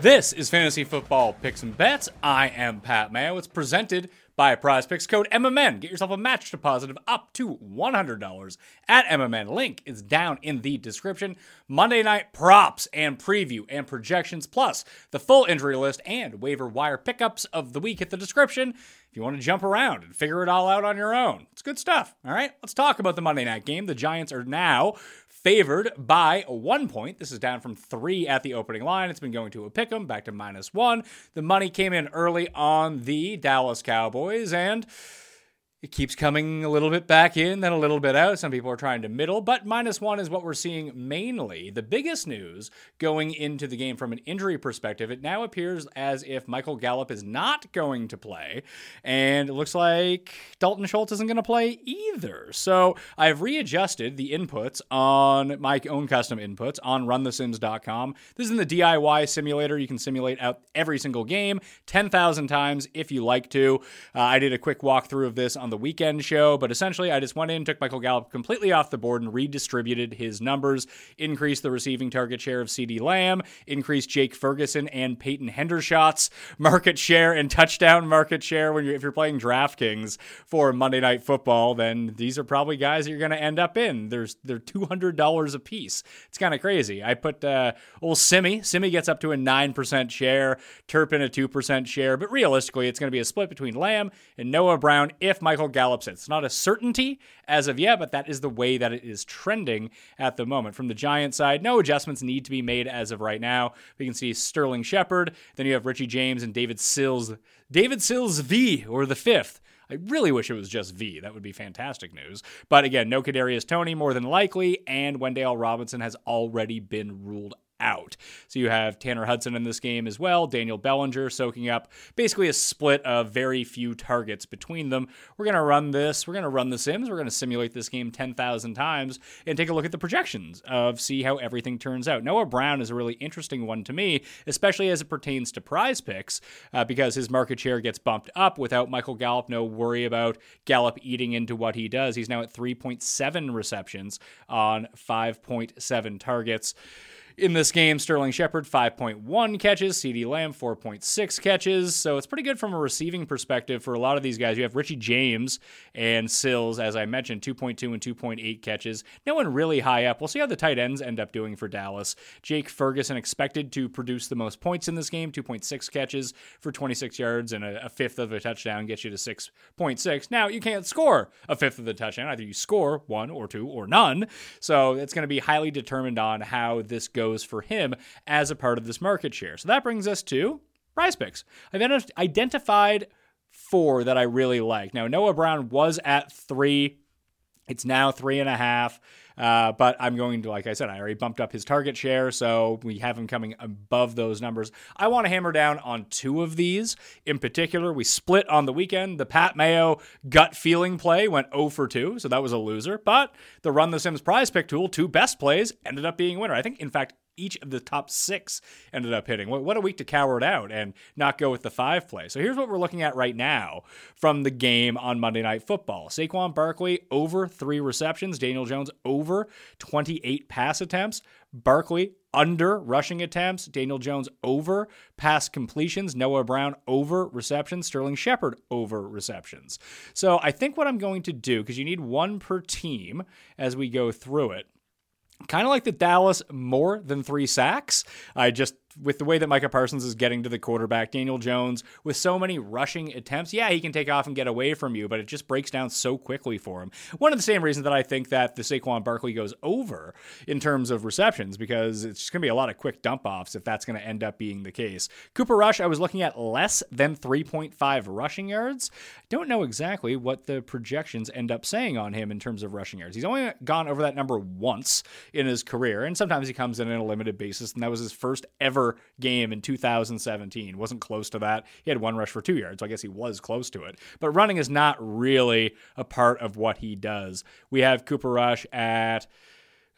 This is Fantasy Football Picks and Bets. I am Pat Mayo. It's presented by Prize Picks code MMN. Get yourself a match deposit of up to $100 at MMN. Link is down in the description. Monday night props and preview and projections, plus the full injury list and waiver wire pickups of the week at the description. If you want to jump around and figure it all out on your own, it's good stuff. All right, let's talk about the Monday night game. The Giants are now favored by one point. This is down from three at the opening line. It's been going to a pick 'em, back to minus one. The money came in early on the Dallas Cowboys, and it keeps coming a little bit back in, then a little bit out. Some people are trying to middle, but minus one is what we're seeing mainly. The biggest news going into the game from an injury perspective, it now appears as if Michael Gallup is not going to play, and it looks like Dalton Schultz isn't going to play either. So I've readjusted the inputs on my own custom inputs on runthesims.com. This is in the DIY simulator. You can simulate out every single game 10,000 times if you like to. Uh, I did a quick walkthrough of this on on the weekend show, but essentially I just went in, took Michael Gallup completely off the board and redistributed his numbers, increased the receiving target share of CeeDee Lamb, increased Jake Ferguson and Peyton Hendershot's market share and touchdown market share when you're if you're playing DraftKings for Monday Night Football, then these are probably guys that you're going to end up in. There's they're two hundred dollars a piece. It's kind of crazy. I put uh, old Simi. Simi gets up to a nine percent share, Turpin a two percent share, but realistically, it's going to be a split between Lamb and Noah Brown if Michael Michael Gallup said. It's not a certainty as of yet, but that is the way that it is trending at the moment. From the Giant side, no adjustments need to be made as of right now. We can see Sterling Shepard. Then you have Richie James and David Sills. David Sills V, or the fifth. I really wish it was just V. That would be fantastic news. But again, no Kadarius Toney more than likely, and Wan'Dale Robinson has already been ruled out. So you have Tanner Hudson in this game as well, Daniel Bellinger soaking up basically a split of very few targets between them. We're going to run this, we're going to run the Sims, we're going to simulate this game 10,000 times and take a look at the projections of see how everything turns out. Noah Brown is a really interesting one to me, especially as it pertains to prize picks, uh, because his market share gets bumped up without Michael Gallup. No worry about Gallup eating into what he does. He's now at 3.7 receptions on 5.7 targets. In this game, Sterling Shepard, 5.1 catches, CeeDee Lamb, 4.6 catches. So it's pretty good from a receiving perspective for a lot of these guys. You have Richie James and Sills, as I mentioned, 2.2 and 2.8 catches. No one really high up. We'll see how the tight ends end up doing for Dallas. Jake Ferguson expected to produce the most points in this game, 2.6 catches for 26 yards and a, a fifth of a touchdown gets you to 6.6. Now, you can't score a fifth of the touchdown. Either you score one or two or none. So it's going to be highly determined on how this goes goes for him as a part of this market share. So that brings us to prize picks. I've identified four that I really like. Now, Noah Brown was at three, it's now three and a half. Uh, but I'm going to, like I said, I already bumped up his target share, so we have him coming above those numbers. I want to hammer down on two of these in particular. We split on the weekend. The Pat Mayo gut feeling play went 0 for 2, so that was a loser. But the Run the Sims prize pick tool, two best plays, ended up being a winner. I think, in fact, each of the top six ended up hitting. What a week to cower it out and not go with the five play. So here's what we're looking at right now from the game on Monday Night Football Saquon Barkley over three receptions, Daniel Jones over 28 pass attempts, Barkley under rushing attempts, Daniel Jones over pass completions, Noah Brown over receptions, Sterling Shepard over receptions. So I think what I'm going to do, because you need one per team as we go through it, kind of like the Dallas more than three sacks. I just with the way that Micah Parsons is getting to the quarterback, Daniel Jones with so many rushing attempts, yeah, he can take off and get away from you, but it just breaks down so quickly for him. One of the same reasons that I think that the Saquon Barkley goes over in terms of receptions because it's just going to be a lot of quick dump offs if that's going to end up being the case. Cooper Rush, I was looking at less than 3.5 rushing yards. Don't know exactly what the projections end up saying on him in terms of rushing yards. He's only gone over that number once in his career, and sometimes he comes in on a limited basis, and that was his first ever game in 2017. Wasn't close to that. He had one rush for two yards, so I guess he was close to it. But running is not really a part of what he does. We have Cooper Rush at.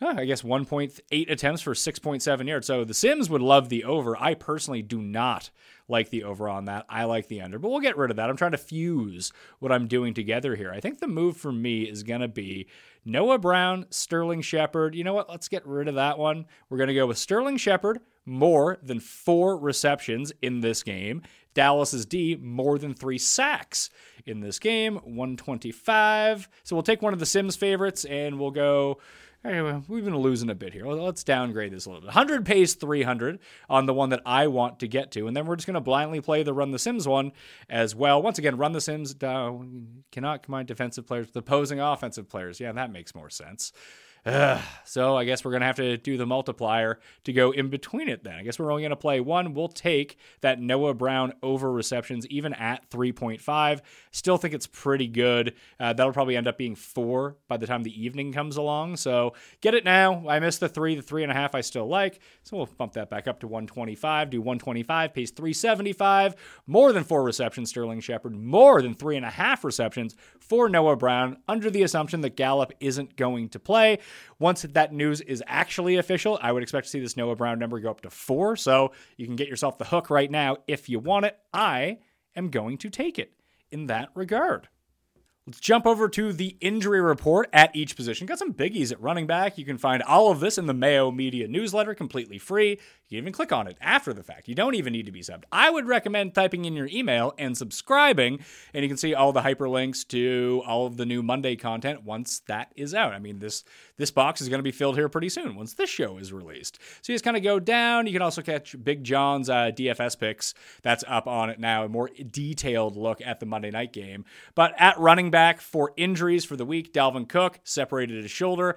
Uh, I guess 1.8 attempts for 6.7 yards. So the Sims would love the over. I personally do not like the over on that. I like the under, but we'll get rid of that. I'm trying to fuse what I'm doing together here. I think the move for me is going to be Noah Brown, Sterling Shepard. You know what? Let's get rid of that one. We're going to go with Sterling Shepard more than four receptions in this game. Dallas's D more than three sacks in this game, 125. So we'll take one of the Sims favorites and we'll go Anyway, we've been losing a bit here. Let's downgrade this a little bit. 100 pays 300 on the one that I want to get to, and then we're just going to blindly play the Run the Sims one as well. Once again, Run the Sims uh, cannot combine defensive players with opposing offensive players. Yeah, that makes more sense. Ugh. So I guess we're going to have to do the multiplier to go in between it then. I guess we're only going to play one. We'll take that Noah Brown over receptions even at 3.5. Still think it's pretty good. Uh, that'll probably end up being four by the time the evening comes along. So get it now. I missed the three, the three and a half I still like. So we'll bump that back up to 125. Do 125, pays 375. More than four receptions, Sterling Shepard. More than three and a half receptions for Noah Brown under the assumption that Gallup isn't going to play. Once that news is actually official, I would expect to see this Noah Brown number go up to four. So you can get yourself the hook right now if you want it. I am going to take it in that regard. Let's jump over to the injury report at each position. Got some biggies at running back. You can find all of this in the Mayo Media newsletter completely free. You can even click on it after the fact. You don't even need to be subbed. I would recommend typing in your email and subscribing, and you can see all the hyperlinks to all of the new Monday content once that is out. I mean, this this box is going to be filled here pretty soon once this show is released. So you just kind of go down. You can also catch Big John's uh, DFS picks. That's up on it now. A more detailed look at the Monday night game. But at running back for injuries for the week, Dalvin Cook separated his shoulder.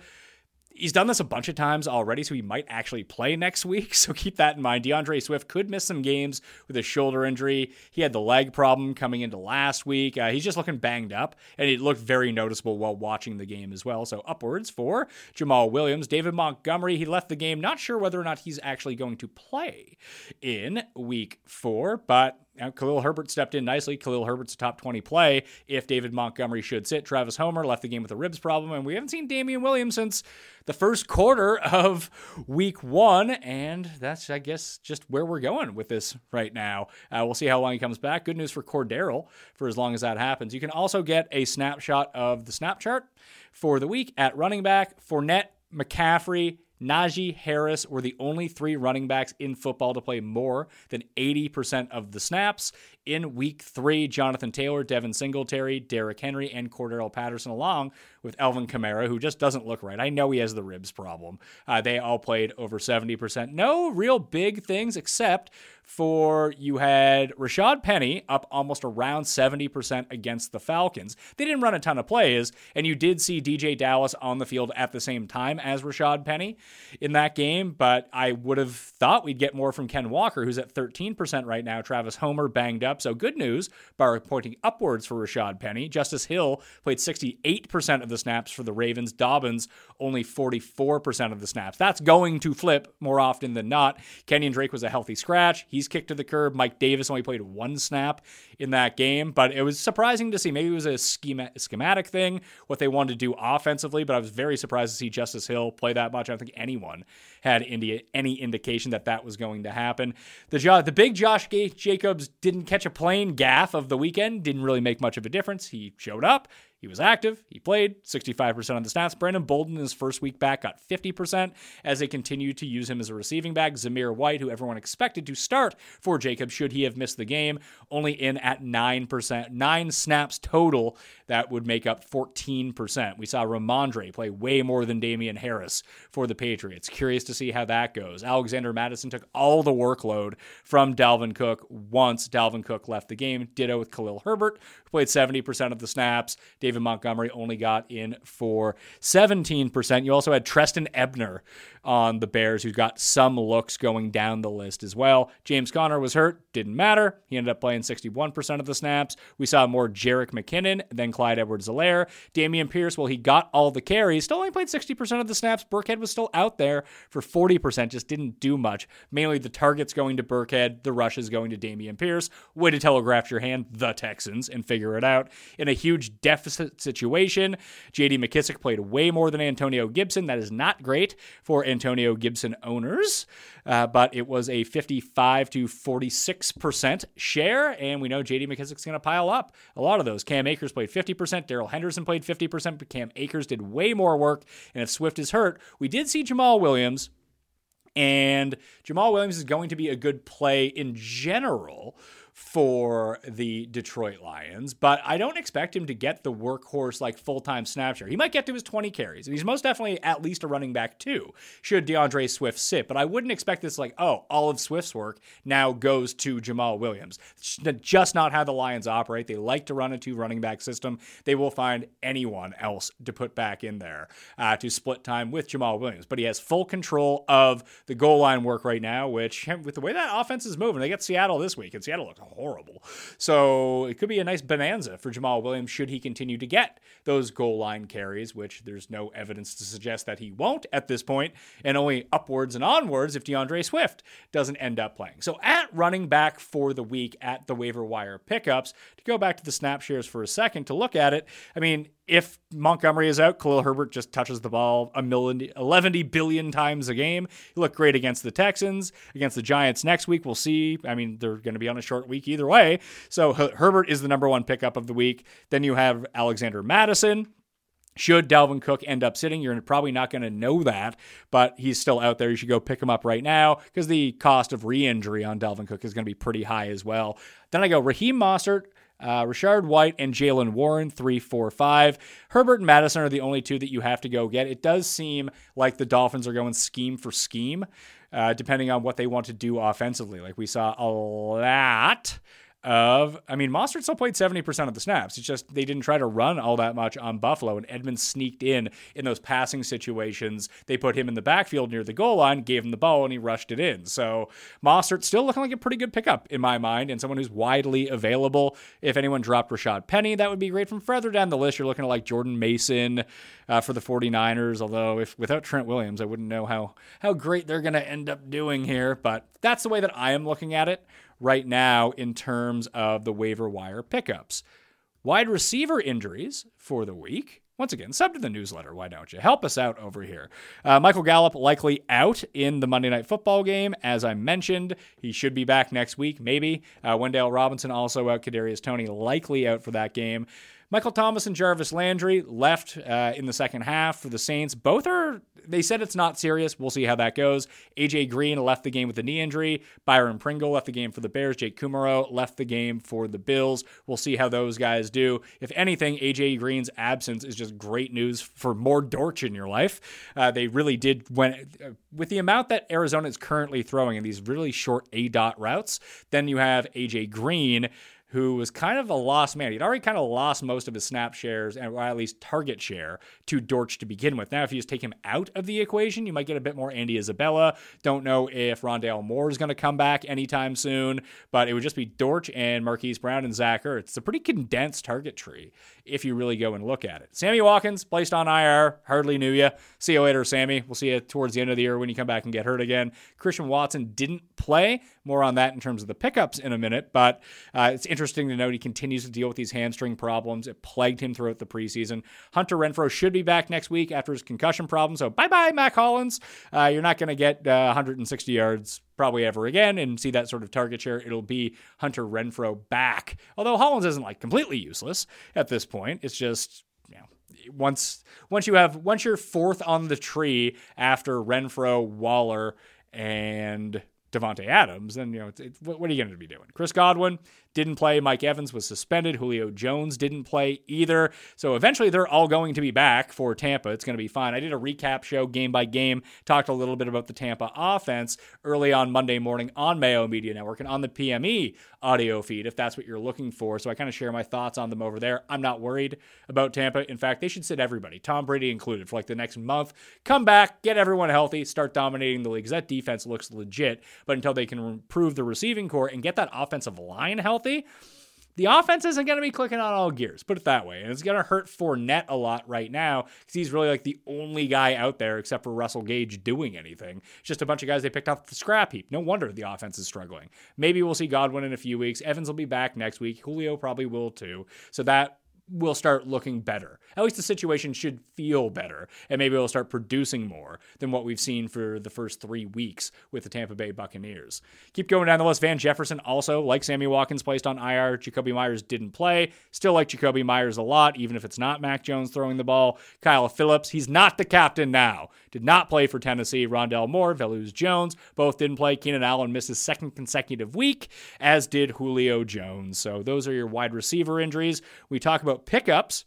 He's done this a bunch of times already, so he might actually play next week. So keep that in mind. DeAndre Swift could miss some games with a shoulder injury. He had the leg problem coming into last week. Uh, he's just looking banged up, and it looked very noticeable while watching the game as well. So upwards for Jamaal Williams. David Montgomery, he left the game. Not sure whether or not he's actually going to play in week four, but now, Khalil Herbert stepped in nicely. Khalil Herbert's a top 20 play if David Montgomery should sit. Travis Homer left the game with a ribs problem, and we haven't seen Damien Williams since the first quarter of week one. And that's, I guess, just where we're going with this right now. Uh, we'll see how long he comes back. Good news for Cordero for as long as that happens. You can also get a snapshot of the snap chart for the week at running back. Fournette, McCaffrey, Najee Harris were the only three running backs in football to play more than 80% of the snaps. In week three, Jonathan Taylor, Devin Singletary, Derrick Henry, and Cordarrelle Patterson, along with Alvin Kamara, who just doesn't look right. I know he has the ribs problem. Uh, they all played over 70%. No real big things except for you had Rashad Penny up almost around 70% against the Falcons. They didn't run a ton of plays, and you did see DeeJay Dallas on the field at the same time as Rashad Penny in that game, but I would have thought we'd get more from Ken Walker, who's at 13% right now. Travis Homer banged up. So good news, bar pointing upwards for Rashad Penny. Justice Hill played 68% of the snaps for the Ravens. Dobbins only 44% of the snaps. That's going to flip more often than not. Kenyan Drake was a healthy scratch. He's kicked to the curb. Mike Davis only played one snap in that game, but it was surprising to see. Maybe it was a schema, schematic thing, what they wanted to do offensively, but I was very surprised to see Justice Hill play that much. I don't think anyone had any, any indication that that was going to happen. The, the big Josh Jacobs didn't catch a plane gaff of the weekend, didn't really make much of a difference. He showed up. He was active. He played 65% of the snaps. Brandon Bolden, his first week back, got 50% as they continued to use him as a receiving back. Zamir White, who everyone expected to start for Jacob, should he have missed the game, only in at 9%. Nine snaps total that would make up 14%. We saw Rhamondre play way more than Damien Harris for the Patriots. Curious to see how that goes. Alexander Mattison took all the workload from Dalvin Cook once Dalvin Cook left the game. Ditto with Khalil Herbert, who played 70% of the snaps. David Montgomery only got in for 17%. You also had Trestan Ebner on the Bears, who's got some looks going down the list as well. James Conner was hurt, didn't matter. He ended up playing 61% of the snaps. We saw more Jerick McKinnon than Clyde Edwards Helaire. Dameon Pierce, well, he got all the carries, still only played 60% of the snaps. Burkhead was still out there for 40%, just didn't do much. Mainly the targets going to Burkhead, the rushes going to Dameon Pierce. Way to telegraph your hand, the Texans, and figure it out. In a huge deficit situation, JD McKissic played way more than Antonio Gibson. That is not great for Antonio Gibson owners, uh, but it was a 55 to 46% share, and we know JD McKissic's going to pile up a lot of those. Cam Akers played 50%, Darrell Henderson played 50%, but Cam Akers did way more work, and if Swift is hurt, we did see Jamaal Williams And Jamaal Williams is going to be a good play in general for the Detroit Lions, but I don't expect him to get the workhorse like full time snap share. He might get to his 20 carries, and he's most definitely at least a running back too, should DeAndre Swift sit. But I wouldn't expect this like, oh, all of Swift's work now goes to Jamaal Williams. Just not how the Lions operate. They like to run a two running back system. They will find anyone else to put back in there uh, to split time with Jamaal Williams. But he has full control of the goal line work right now, which, with the way that offense is moving, they get Seattle this week, and Seattle looks horrible. So it could be a nice bonanza for Jamaal Williams should he continue to get those goal line carries, which there's no evidence to suggest that he won't at this point, and only upwards and onwards if DeAndre Swift doesn't end up playing. So at running back for the week at the waiver wire pickups, to go back to the snap shares for a second to look at it, I mean, if Montgomery is out, Khalil Herbert just touches the ball a million, 11 billion times a game. He looked great against the Texans, against the Giants next week. We'll see. I mean, they're going to be on a short week either way. So Herbert is the number one pickup of the week. Then you have Alexander Mattison. Should Dalvin Cook end up sitting, you're probably not going to know that, but he's still out there. You should go pick him up right now because the cost of re injury on Dalvin Cook is going to be pretty high as well. Then I go Raheem Mostert, uh, Rachaad White and Jaylen Warren, three, four, five. Herbert and Mattison are the only two that you have to go get. It does seem like the Dolphins are going scheme for scheme, uh, depending on what they want to do offensively. Like we saw a lot of, I mean, Mostert still played 70% of the snaps. It's just they didn't try to run all that much on Buffalo, and Edmonds sneaked in in those passing situations. They put him in the backfield near the goal line, gave him the ball, and he rushed it in. So Mostert still looking like a pretty good pickup in my mind, and someone who's widely available. If anyone dropped Rashad Penny, that would be great. From further down the list, you're looking at like Jordan Mason uh, for the 49ers, although if without Trent Williams, I wouldn't know how, how great they're going to end up doing here, but that's the way that I am looking at it right now in terms of the waiver wire pickups. Wide receiver injuries for the week. Once again, sub to the newsletter. Why don't you help us out over here? Uh, Michael Gallup likely out in the Monday Night Football game, as I mentioned. He should be back next week, maybe. Uh, Wan'Dale Robinson also out. Kadarius Toney likely out for that game. Michael Thomas and Jarvis Landry left uh, in the second half for the Saints. Both are, they said it's not serious. We'll see how that goes. AJ Green left the game with a knee injury. Byron Pringle left the game for the Bears. Jake Kumerow left the game for the Bills. We'll see how those guys do. If anything, AJ Green's absence is just great news for more Dortch in your life. Uh, they really did, when uh, with the amount that Arizona is currently throwing in these really short A dot routes, then you have AJ Green who was kind of a lost man. He'd already kind of lost most of his snap shares, or at least target share, to Dortch to begin with. Now, if you just take him out of the equation, you might get a bit more Andy Isabella. Don't know if Rondale Moore is going to come back anytime soon, but it would just be Dortch and Marquise Brown and Zach Ertz. It's a pretty condensed target tree if you really go and look at it. Sammy Watkins placed on IR. Hardly knew you. See you later, Sammy. We'll see you towards the end of the year when you come back and get hurt again. Christian Watson didn't play. More on that in terms of the pickups in a minute, but uh, it's interesting to note he continues to deal with these hamstring problems. It plagued him throughout the preseason. Hunter Renfrow should be back next week after his concussion problem. So bye bye, Mack Hollins. Uh, you're not going to get uh, 160 yards probably ever again and see that sort of target share. It'll be Hunter Renfrow back. Although Hollins isn't like completely useless at this point. It's just you know once once you have once you're fourth on the tree after Renfrow, Waller, and Davante Adams, then you know what are you going to be doing? Chris Godwin, didn't play. Mike Evans was suspended. Julio Jones didn't play either. So eventually they're all going to be back for Tampa. It's going to be fine. I did a recap show game by game, talked a little bit about the Tampa offense early on Monday morning on Mayo Media Network and on the PME audio feed if that's what you're looking for. So I kind of share my thoughts on them over there. I'm not worried about Tampa. In fact, they should sit everybody, Tom Brady included, for like the next month. Come back, get everyone healthy, start dominating the league. That defense looks legit. But until they can improve the receiving core and get that offensive line healthy, healthy, the offense isn't going to be clicking on all gears, put it that way. And it's going to hurt Fournette a lot right now because he's really like the only guy out there except for Russell Gage doing anything. It's just a bunch of guys they picked off the scrap heap. No wonder the offense is struggling. Maybe we'll see Godwin in a few weeks. Evans will be back next week. Julio probably will too. So that will start looking better. At least the situation should feel better, and maybe it'll start producing more than what we've seen for the first three weeks with the Tampa Bay Buccaneers. Keep going down the list. Van Jefferson also, like Sammy Watkins, placed on IR. Jakobi Meyers didn't play. Still like Jakobi Meyers a lot, even if it's not Mac Jones throwing the ball. Kyle Philips, he's not the captain now. Did not play for Tennessee. Rondale Moore, Velus Jones, both didn't play. Keenan Allen missed his second consecutive week, as did Julio Jones. So those are your wide receiver injuries. We talk about pickups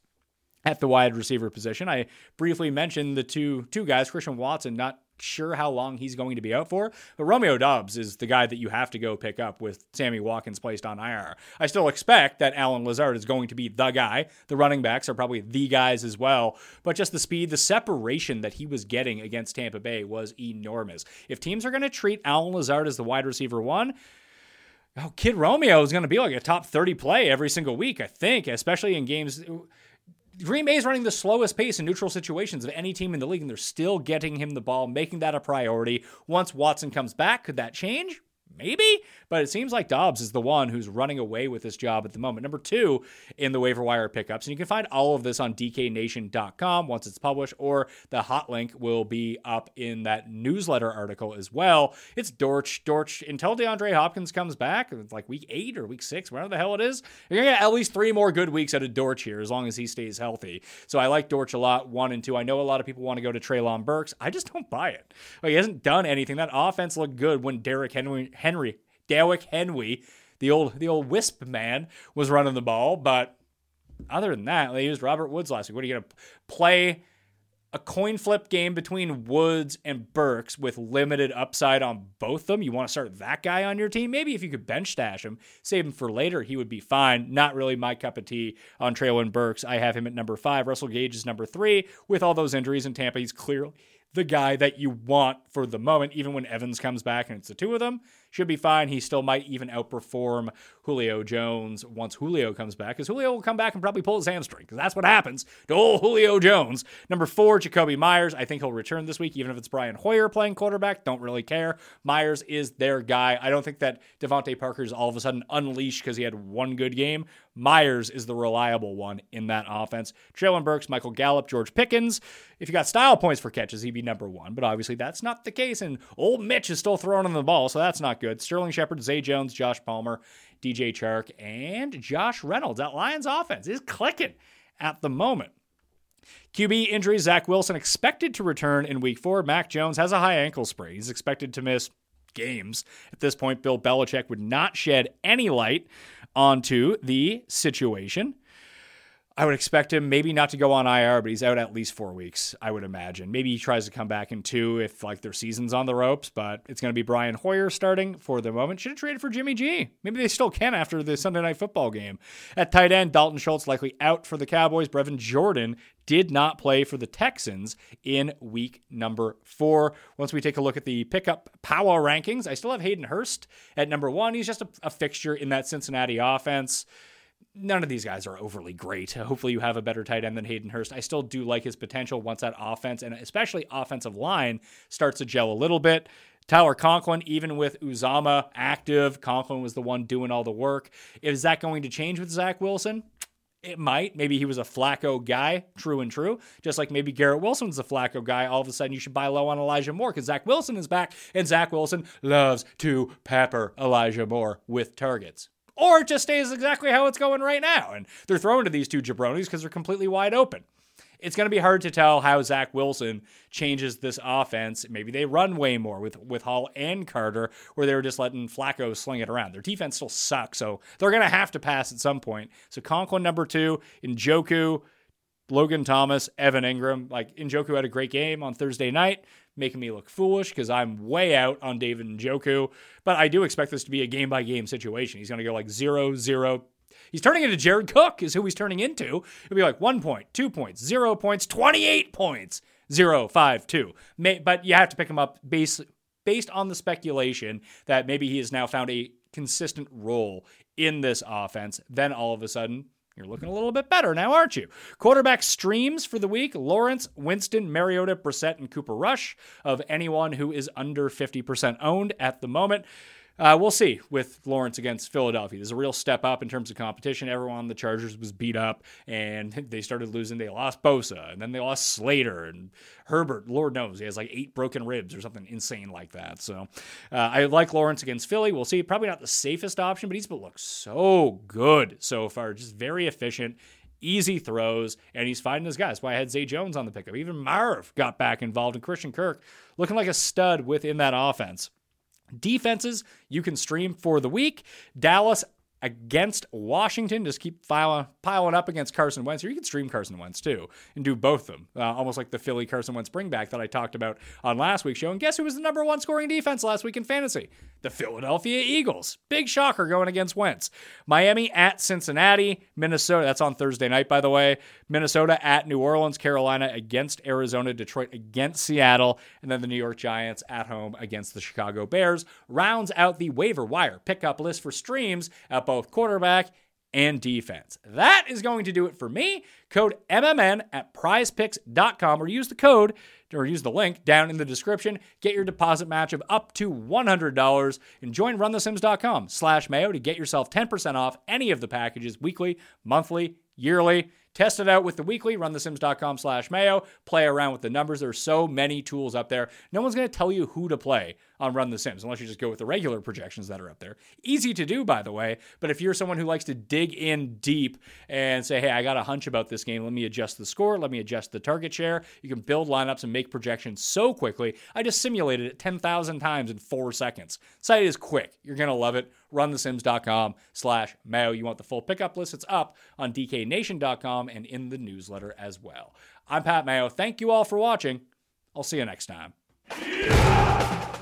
at the wide receiver position. I briefly mentioned the two two guys, Christian Watson, not sure how long he's going to be out for, but Romeo Doubs is the guy that you have to go pick up with Sammy Watkins placed on IR. I still expect that Allen Lazard is going to be the guy. The running backs are probably the guys as well, but just the speed, the separation that he was getting against Tampa Bay was enormous. If teams are going to treat Allen Lazard as the wide receiver one, oh, Kid Romeo is going to be like a top 30 play every single week, I think, especially in games Green Bay is running the slowest pace in neutral situations of any team in the league, and they're still getting him the ball, making that a priority. Once Watson comes back, could that change? Maybe, but it seems like Doubs is the one who's running away with this job at the moment. Number two in the waiver wire pickups. And you can find all of this on dknation.com once it's published, or the hot link will be up in that newsletter article as well. It's Dortch, Dortch, until DeAndre Hopkins comes back, it's like week eight or week six, whatever the hell it is, you're going to get at least three more good weeks out of Dortch here as long as he stays healthy. So I like Dortch a lot, one and two. I know a lot of people want to go to Treylon Burks. I just don't buy it. Like, he hasn't done anything. That offense looked good when Derrick Henry, Henry Derrick Henry, the old the old wisp man, was running the ball. But other than that, they used Robert Woods last week. What are you going to play? A coin flip game between Woods and Burks with limited upside on both of them. You want to start that guy on your team? Maybe if you could bench stash him, save him for later, he would be fine. Not really my cup of tea on Treylon Burks. I have him at number five. Russell Gage is number three. With all those injuries in Tampa, he's clearly the guy that you want for the moment, even when Evans comes back and it's the two of them should be fine. He still might even outperform Julio Jones once Julio comes back, because Julio will come back and probably pull his hamstring, because that's what happens to old Julio Jones. Number four, Jakobi Meyers. I think he'll return this week, even if it's Brian Hoyer playing quarterback. Don't really care. Meyers is their guy. I don't think that DeVante Parker is all of a sudden unleashed because he had one good game. Meyers is the reliable one in that offense. Treylon Burks, Michael Gallup, George Pickens. If you got style points for catches, he'd be number one. But obviously, that's not the case. And old Mitch is still throwing on the ball, so that's not good. Sterling Shepard, Zay Jones, Josh Palmer, DJ Chark, and Josh Reynolds. That Lions offense is clicking at the moment. QB injuries Zach Wilson expected to return in week four. Mac Jones has a high ankle sprain. He's expected to miss games. At this point, Bill Belichick would not shed any light onto the situation. I would expect him maybe not to go on IR, but he's out at least four weeks, I would imagine. Maybe he tries to come back in two if like their season's on the ropes, but it's going to be Brian Hoyer starting for the moment. Should have traded for Jimmy G. Maybe they still can after the Sunday night football game. At tight end, Dalton Schultz likely out for the Cowboys. Brevin Jordan did not play for the Texans in week number four. Once we take a look at the pickup power rankings, I still have Hayden Hurst at number one. He's just a, a fixture in that Cincinnati offense none of these guys are overly great. Hopefully, you have a better tight end than Hayden Hurst. I still do like his potential once that offense and especially offensive line starts to gel a little bit. Tyler Conklin, even with Uzomah active, Conklin was the one doing all the work. Is that going to change with Zach Wilson? It might. Maybe he was a Flacco guy, true and true. Just like maybe Garrett Wilson's a Flacco guy. All of a sudden, you should buy low on Elijah Moore because Zach Wilson is back, and Zach Wilson loves to pepper Elijah Moore with targets or it just stays exactly how it's going right now. And they're throwing to these two jabronis because they're completely wide open. It's going to be hard to tell how Zach Wilson changes this offense. Maybe they run way more with, with Hall and Carter, where they were just letting Flacco sling it around. Their defense still sucks, so they're going to have to pass at some point. So Conklin number two, Njoku, Logan Thomas, Evan Engram. Like Njoku had a great game on Thursday night making me look foolish because I'm way out on David Njoku. But I do expect this to be a game by game situation. He's going to go like zero, zero. He's turning into Jared Cook, is who he's turning into. It'll be like one point, two points, zero points, 28 points, zero, five, two. May, but you have to pick him up based, based on the speculation that maybe he has now found a consistent role in this offense. Then all of a sudden, you're looking a little bit better now, aren't you? Quarterback streams for the week Lawrence, Winston, Mariota, Brissett, and Cooper Rush of anyone who is under 50% owned at the moment. Uh, we'll see with Lawrence against Philadelphia. There's a real step up in terms of competition. Everyone on the Chargers was beat up, and they started losing. They lost Bosa, and then they lost Slater and Herbert. Lord knows he has like eight broken ribs or something insane like that. So uh, I like Lawrence against Philly. We'll see. Probably not the safest option, but he's looked so good so far. Just very efficient easy throws, and he's finding his guys. That's why I had Zay Jones on the pickup. Even Marv got back involved, and Christian Kirk looking like a stud within that offense. Defenses you can stream for the week. Dallas against Washington. Just keep piling, up against Carson Wentz. Or you can stream Carson Wentz too and do both of them. Uh, almost like the Philly Carson Wentz bringback that I talked about on last week's show. And guess who was the number one scoring defense last week in fantasy? The Philadelphia Eagles. Big shocker going against Wentz. Miami at Cincinnati. Minnesota. That's on Thursday night, by the way. Minnesota at New Orleans. Carolina against Arizona. Detroit against Seattle. And then the New York Giants at home against the Chicago Bears. Rounds out the waiver wire pickup list for streams at both quarterback and defense. That is going to do it for me. Code MMN at prizepicks.com or use the code or use the link down in the description. Get your deposit match of up to $100 and join runthesims.com slash mayo to get yourself 10% off any of the packages weekly, monthly, yearly. Test it out with the weekly, runthesims.com slash mayo. Play around with the numbers. There's so many tools up there. No one's going to tell you who to play on Run the Sims unless you just go with the regular projections that are up there. Easy to do, by the way. But if you're someone who likes to dig in deep and say, hey, I got a hunch about this game, let me adjust the score, let me adjust the target share, you can build lineups and make projections so quickly. I just simulated it 10,000 times in four seconds. Site is quick. You're going to love it. RunTheSims.com slash Mayo. You want the full pickup list? It's up on DKNation.com and in the newsletter as well. I'm Pat Mayo. Thank you all for watching. I'll see you next time. Yeah!